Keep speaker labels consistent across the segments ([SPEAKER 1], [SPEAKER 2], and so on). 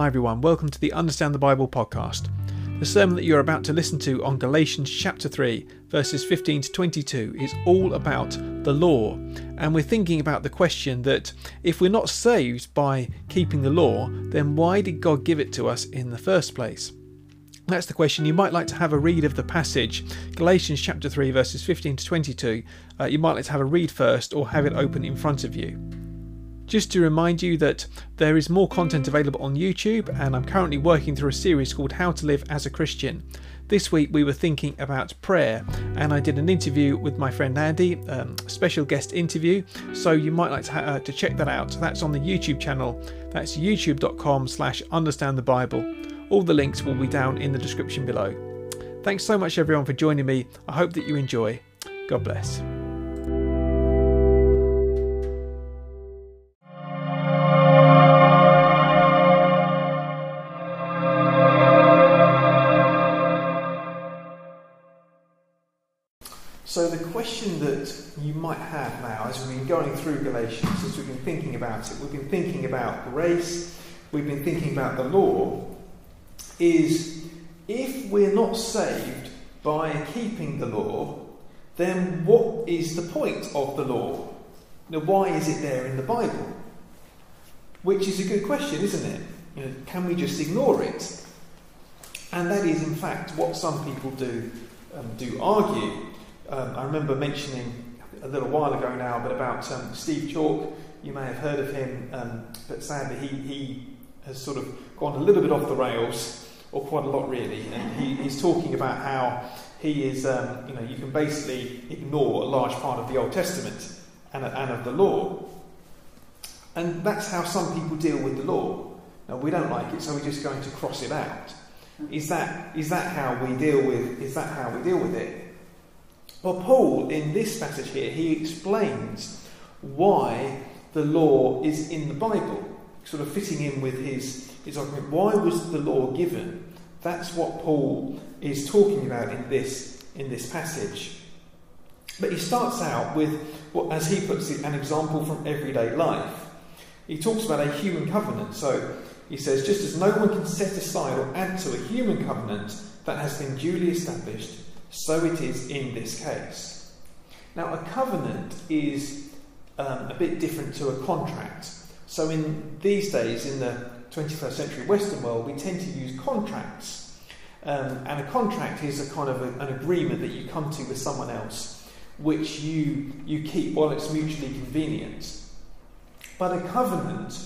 [SPEAKER 1] Hi, everyone. Welcome to the Understand the Bible podcast. The sermon that you're about to listen to on Galatians chapter 3, verses 15 to 22, is all about the law. And we're thinking about the question that if we're not saved by keeping the law, then why did God give it to us in the first place? That's the question. You might like to have a read of the passage, Galatians chapter 3, verses 15 to 22. Uh, you might like to have a read first or have it open in front of you. Just to remind you that there is more content available on YouTube, and I'm currently working through a series called How to Live as a Christian. This week we were thinking about prayer, and I did an interview with my friend Andy, um, special guest interview. So you might like to, uh, to check that out. That's on the YouTube channel. That's youtube.com/slash understand the Bible. All the links will be down in the description below. Thanks so much, everyone, for joining me. I hope that you enjoy. God bless. We've been thinking about grace, we've been thinking about the law, is if we're not saved by keeping the law, then what is the point of the law? Now, why is it there in the Bible? Which is a good question, isn't it? You know, can we just ignore it? And that is, in fact, what some people do um, do argue. Um, I remember mentioning a little while ago now, but about um, Steve Chalke. You may have heard of him, um, but sadly he, he has sort of gone a little bit off the rails, or quite a lot really. And he, he's talking about how he is, um, you know, you can basically ignore a large part of the Old Testament and, and of the law. And that's how some people deal with the law. Now, we don't like it, so we're just going to cross it out. Is that, is that how we deal with is that how we deal with it? Well, Paul, in this passage here, he explains why the law is in the Bible, sort of fitting in with his, his argument. Why was the law given? That's what Paul is talking about in this, in this passage. But he starts out with, what, as he puts it, an example from everyday life. He talks about a human covenant. So he says, just as no one can set aside or add to a human covenant that has been duly established, so it is in this case. Now, a covenant is um, a bit different to a contract. So, in these days, in the 21st century Western world, we tend to use contracts. Um, and a contract is a kind of a, an agreement that you come to with someone else, which you, you keep while it's mutually convenient. But a covenant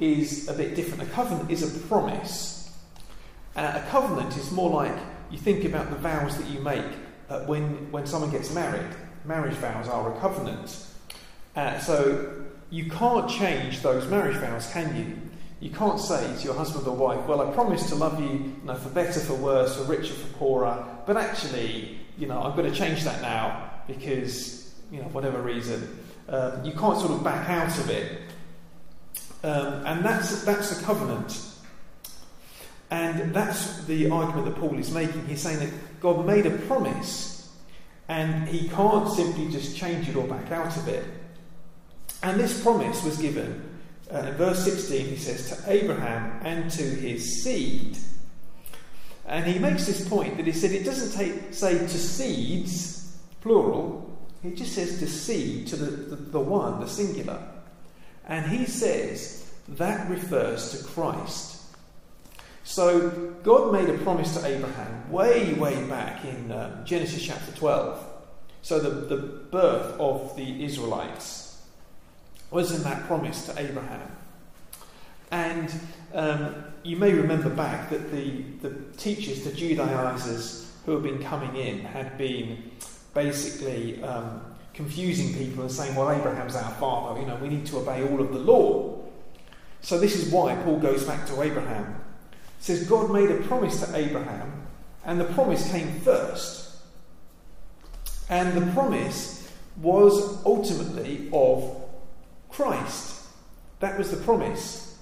[SPEAKER 1] is a bit different. A covenant is a promise. Uh, a covenant is more like you think about the vows that you make uh, when, when someone gets married. Marriage vows are a covenant. Uh, so you can't change those marriage vows, can you? You can't say to your husband or wife, Well, I promise to love you, you know, for better, for worse, for richer, for poorer, but actually, you know, I'm going to change that now because, you know, whatever reason. Um, you can't sort of back out of it. Um, and that's, that's a covenant. And that's the argument that Paul is making. He's saying that God made a promise and he can't simply just change it or back out of it. And this promise was given uh, in verse 16, he says, to Abraham and to his seed. And he makes this point that he said it doesn't take, say to seeds, plural, he just says to seed, to the, the, the one, the singular. And he says that refers to Christ. So God made a promise to Abraham way, way back in um, Genesis chapter 12. So the, the birth of the Israelites was in that promise to Abraham. And um, you may remember back that the, the teachers, the Judaizers who have been coming in, had been basically um, confusing people and saying, well, Abraham's our father, you know, we need to obey all of the law. So this is why Paul goes back to Abraham. Says God made a promise to Abraham, and the promise came first. And the promise was ultimately of Christ. That was the promise.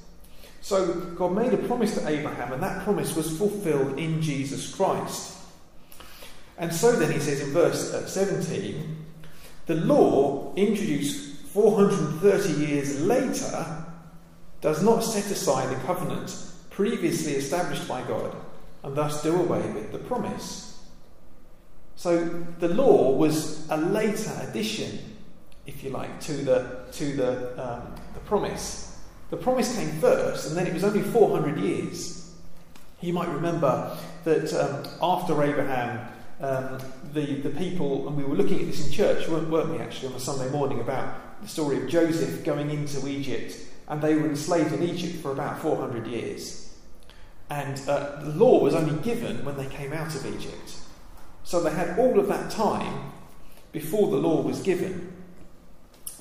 [SPEAKER 1] So God made a promise to Abraham, and that promise was fulfilled in Jesus Christ. And so then he says in verse uh, 17 the law, introduced 430 years later, does not set aside the covenant previously established by God and thus do away with the promise. So the law was a later addition, if you like, to the, to the, um, the promise. The promise came first, and then it was only 400 years. You might remember that um, after Abraham, um, the, the people, and we were looking at this in church, weren't, weren't we, actually, on a Sunday morning about the story of Joseph going into Egypt, and they were enslaved in Egypt for about 400 years. And uh, the law was only given when they came out of Egypt. So they had all of that time before the law was given.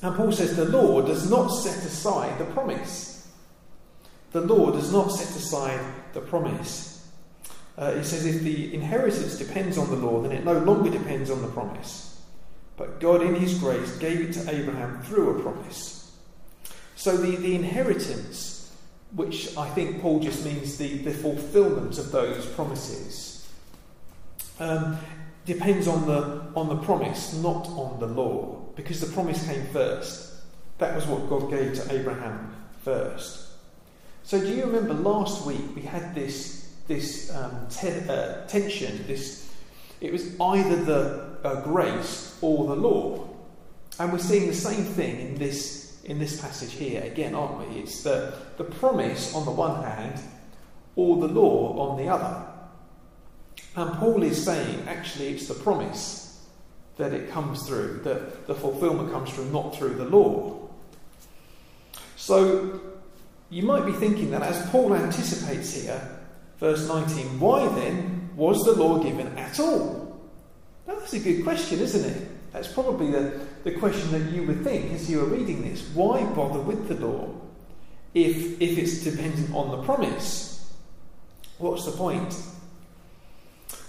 [SPEAKER 1] And Paul says the law does not set aside the promise. The law does not set aside the promise. Uh, he says if the inheritance depends on the law, then it no longer depends on the promise. But God, in His grace, gave it to Abraham through a promise. So the, the inheritance, which I think Paul just means the, the fulfillment of those promises, um, depends on the, on the promise, not on the law, because the promise came first. That was what God gave to Abraham first. So, do you remember last week we had this, this um, te- uh, tension? This, it was either the uh, grace or the law. And we're seeing the same thing in this, in this passage here, again, aren't we? It's the, the promise on the one hand or the law on the other. And Paul is saying, actually, it's the promise that it comes through, that the fulfillment comes through, not through the law. So you might be thinking that as Paul anticipates here, verse 19, why then was the law given at all? Now, that's a good question, isn't it? That's probably the, the question that you would think as you were reading this. Why bother with the law if, if it's dependent on the promise? What's the point?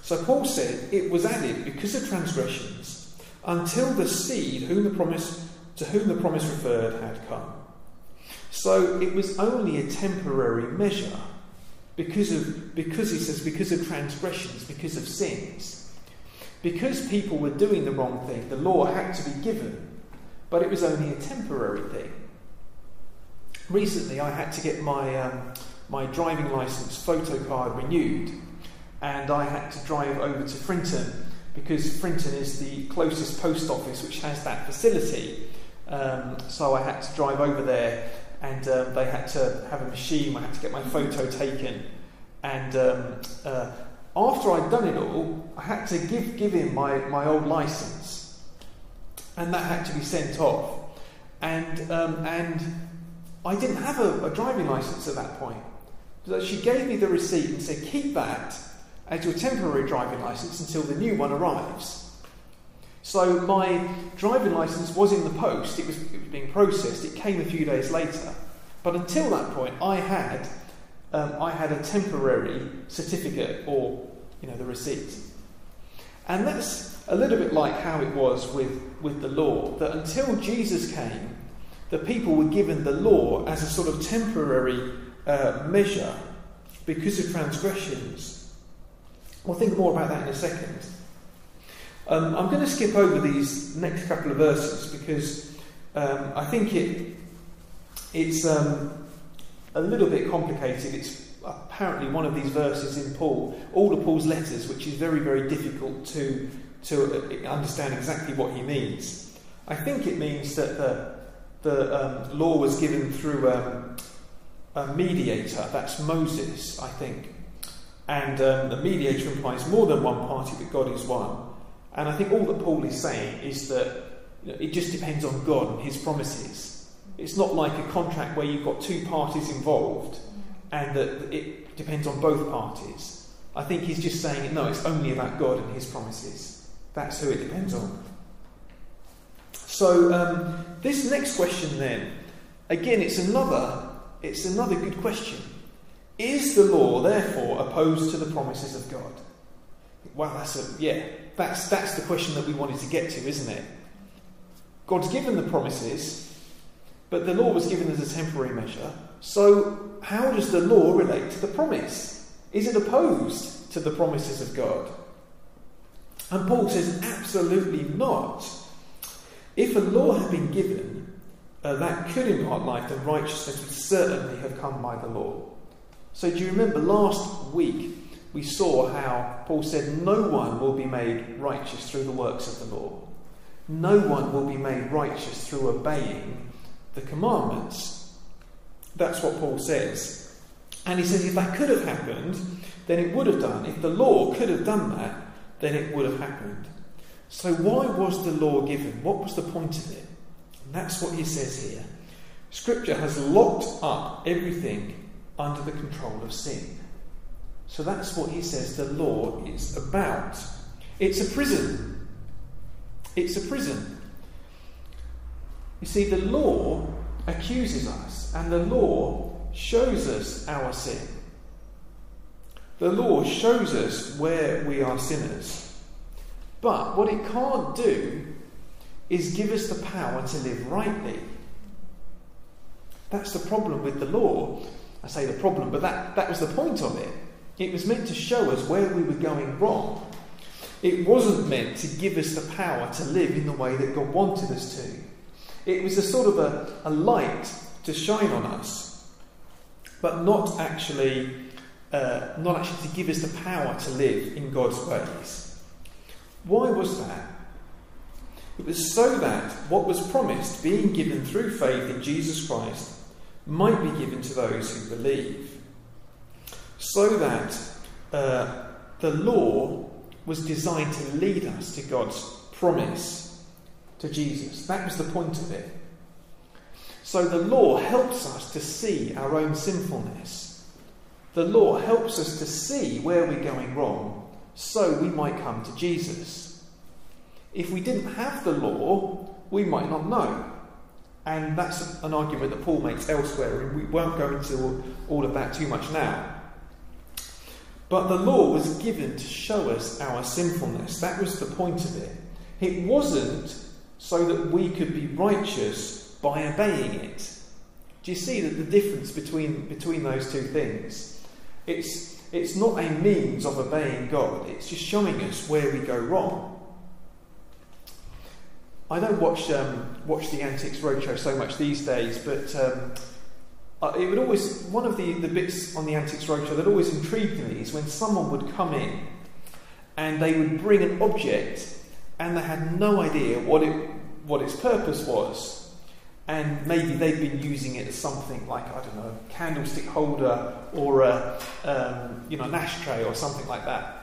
[SPEAKER 1] So Paul said it was added because of transgressions until the seed whom the promise, to whom the promise referred had come. So it was only a temporary measure because of because he says because of transgressions, because of sins. Because people were doing the wrong thing, the law had to be given, but it was only a temporary thing. Recently, I had to get my um, my driving license photo card renewed and I had to drive over to Frinton because Frinton is the closest post office which has that facility. Um, so I had to drive over there, and um, they had to have a machine. I had to get my photo taken, and um, uh, after I'd done it all, I had to give give him my, my old license, and that had to be sent off. And um, and I didn't have a, a driving license at that point. So she gave me the receipt and said, "Keep that." As your temporary driving license until the new one arrives. So my driving license was in the post, it was, it was being processed, it came a few days later. But until that point, I had, um, I had a temporary certificate or you know, the receipt. And that's a little bit like how it was with, with the law, that until Jesus came, the people were given the law as a sort of temporary uh, measure because of transgressions. We'll think more about that in a second. Um, I'm going to skip over these next couple of verses because um, I think it it's um, a little bit complicated. It's apparently one of these verses in Paul, all of Paul's letters, which is very, very difficult to to uh, understand exactly what he means. I think it means that the the um, law was given through um, a mediator. That's Moses, I think. And um, the mediator implies more than one party, but God is one. And I think all that Paul is saying is that you know, it just depends on God and his promises. It's not like a contract where you've got two parties involved and that it depends on both parties. I think he's just saying, no, it's only about God and his promises. That's who it depends on. So um, this next question then, again, it's another, it's another good question. Is the law therefore opposed to the promises of God? Well, that's a yeah. That's that's the question that we wanted to get to, isn't it? God's given the promises, but the law was given as a temporary measure. So how does the law relate to the promise? Is it opposed to the promises of God? And Paul says, absolutely not. If a law had been given uh, that could impart life, then righteousness would certainly have come by the law. So, do you remember last week we saw how Paul said, No one will be made righteous through the works of the law. No one will be made righteous through obeying the commandments. That's what Paul says. And he says if that could have happened, then it would have done. If the law could have done that, then it would have happened. So, why was the law given? What was the point of it? And that's what he says here. Scripture has locked up everything under the control of sin. So that's what he says the law is about. It's a prison. It's a prison. You see, the law accuses us, and the law shows us our sin. The law shows us where we are sinners. But what it can't do is give us the power to live rightly. That's the problem with the law. I say the problem, but that, that was the point of it. It was meant to show us where we were going wrong. It wasn't meant to give us the power to live in the way that God wanted us to. It was a sort of a, a light to shine on us, but not actually, uh, not actually to give us the power to live in God's ways. Why was that? It was so that what was promised, being given through faith in Jesus Christ, might be given to those who believe. So that uh, the law was designed to lead us to God's promise to Jesus. That was the point of it. So the law helps us to see our own sinfulness. The law helps us to see where we're going wrong so we might come to Jesus. If we didn't have the law, we might not know. And that's an argument that Paul makes elsewhere, and we won't go into all of that too much now. But the law was given to show us our sinfulness. That was the point of it. It wasn't so that we could be righteous by obeying it. Do you see that the difference between, between those two things? It's, it's not a means of obeying God, it's just showing us where we go wrong. I don't watch um, watch the Antiques Roadshow so much these days, but um, it would always one of the, the bits on the Antiques Roadshow that always intrigued me is when someone would come in and they would bring an object and they had no idea what it what its purpose was, and maybe they'd been using it as something like I don't know, a candlestick holder or a um, you know an ashtray or something like that.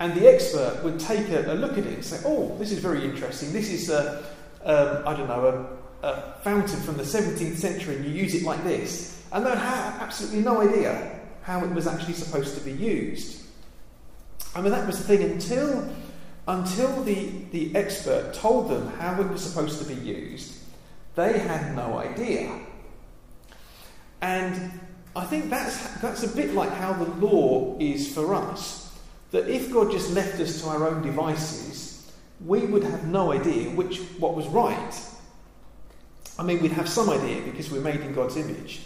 [SPEAKER 1] And the expert would take a, a, look at it and say, oh, this is very interesting. This is, a, um, I don't know, a, a, fountain from the 17th century, and you use it like this. And they had absolutely no idea how it was actually supposed to be used. I mean, that was the thing until, until the, the expert told them how it was supposed to be used, they had no idea. And I think that's, that's a bit like how the law is for us that if God just left us to our own devices, we would have no idea which what was right. I mean, we'd have some idea because we're made in God's image.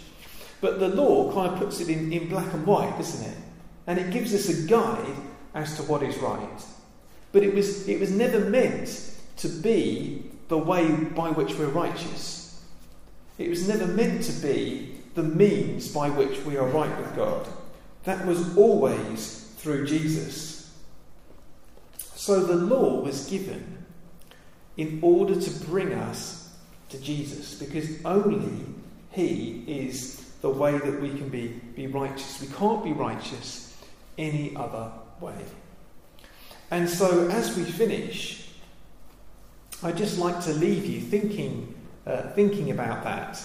[SPEAKER 1] But the law kind of puts it in, in black and white, doesn't it? And it gives us a guide as to what is right. But it was, it was never meant to be the way by which we're righteous. It was never meant to be the means by which we are right with God. That was always through Jesus. So the law was given in order to bring us to Jesus because only He is the way that we can be, be righteous. We can't be righteous any other way. And so as we finish, I'd just like to leave you thinking, uh, thinking about that.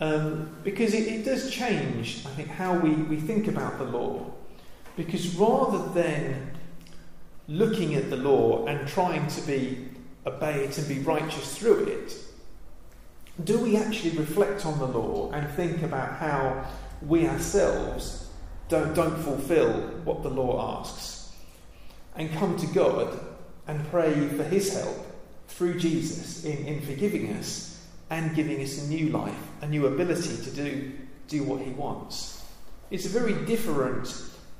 [SPEAKER 1] Um, because it, it does change, I think, how we, we think about the law. Because rather than looking at the law and trying to be obey it and be righteous through it, do we actually reflect on the law and think about how we ourselves don't, don't fulfill what the law asks and come to God and pray for His help through Jesus in, in forgiving us and giving us a new life, a new ability to do, do what He wants? It's a very different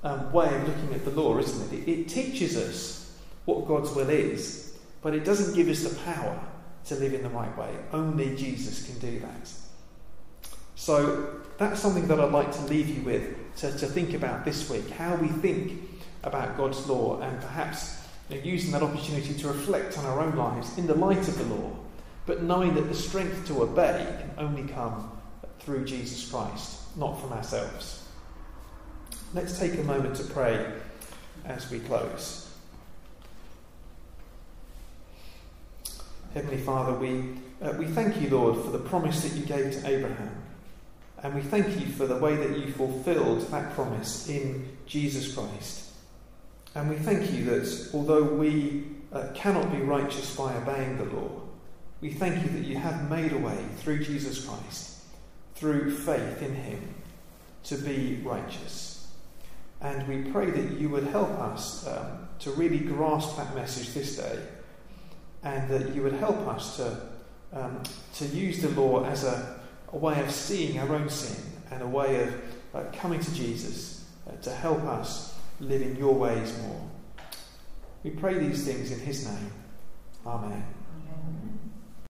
[SPEAKER 1] um, way of looking at the law, isn't it? it? It teaches us what God's will is, but it doesn't give us the power to live in the right way. Only Jesus can do that. So that's something that I'd like to leave you with to, to think about this week how we think about God's law and perhaps you know, using that opportunity to reflect on our own lives in the light of the law, but knowing that the strength to obey can only come through Jesus Christ, not from ourselves. Let's take a moment to pray as we close. Heavenly Father, we, uh, we thank you, Lord, for the promise that you gave to Abraham. And we thank you for the way that you fulfilled that promise in Jesus Christ. And we thank you that although we uh, cannot be righteous by obeying the law, we thank you that you have made a way through Jesus Christ, through faith in him, to be righteous. And we pray that you would help us um, to really grasp that message this day, and that you would help us to, um, to use the law as a, a way of seeing our own sin and a way of uh, coming to Jesus uh, to help us live in your ways more. We pray these things in his name. Amen.